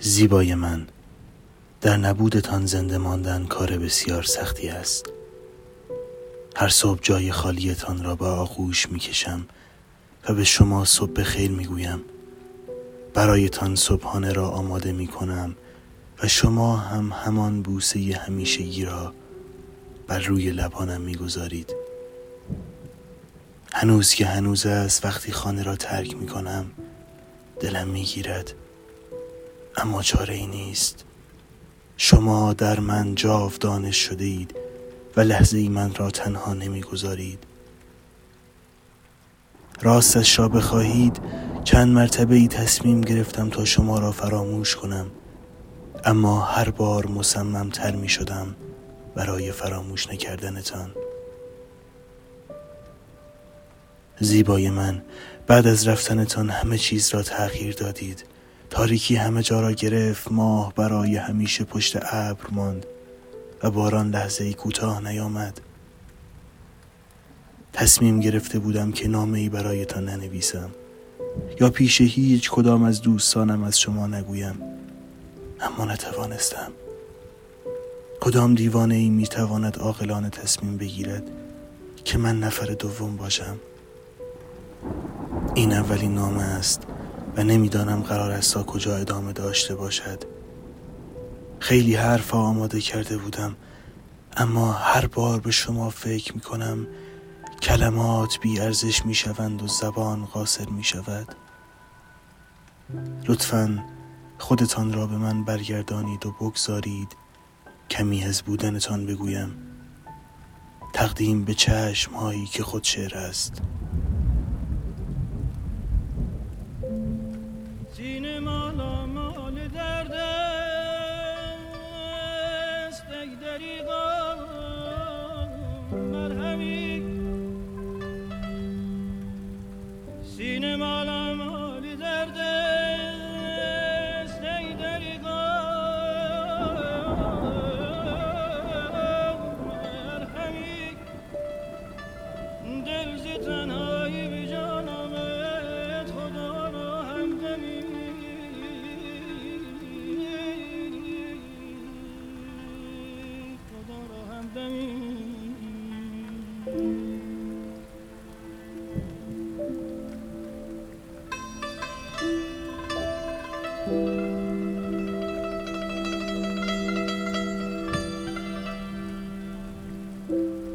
زیبای من. در نبودتان زنده ماندن کار بسیار سختی است. هر صبح جای خالیتان را به آغوش می کشم و به شما صبح خیر می گویم برایتان صبحانه را آماده می کنم و شما هم همان بوسه همیشگی را بر روی لبانم می گذارید هنوز که هنوز است وقتی خانه را ترک می کنم دلم می گیرد اما چاره ای نیست. شما در من دانش شده اید و لحظه ای من را تنها نمی‌گذارید. راستش را بخواهید چند مرتبه ای تصمیم گرفتم تا شما را فراموش کنم. اما هر بار مصمم تر می شدم برای فراموش نکردنتان. زیبای من بعد از رفتنتان همه چیز را تغییر دادید. تاریکی همه جا را گرفت ماه برای همیشه پشت ابر ماند و باران لحظه ای کوتاه نیامد. تصمیم گرفته بودم که نامه ای برایتان ننویسم. یا پیش هیچ کدام از دوستانم از شما نگویم اما نتوانستم. کدام دیوانه ای می تواند عاقلانه تصمیم بگیرد که من نفر دوم باشم؟ این اولین نامه است. و نمی‌دانم قرار است تا کجا ادامه داشته باشد. خیلی حرف آماده کرده بودم اما هر بار به شما فکر می کنم کلمات بی ارزش می شوند و زبان قاصر می شود لطفا خودتان را به من برگردانید و بگذارید. کمی از بودنتان بگویم. تقدیم به چشم هایی که خود شعر است. مرهمی. سینما thank you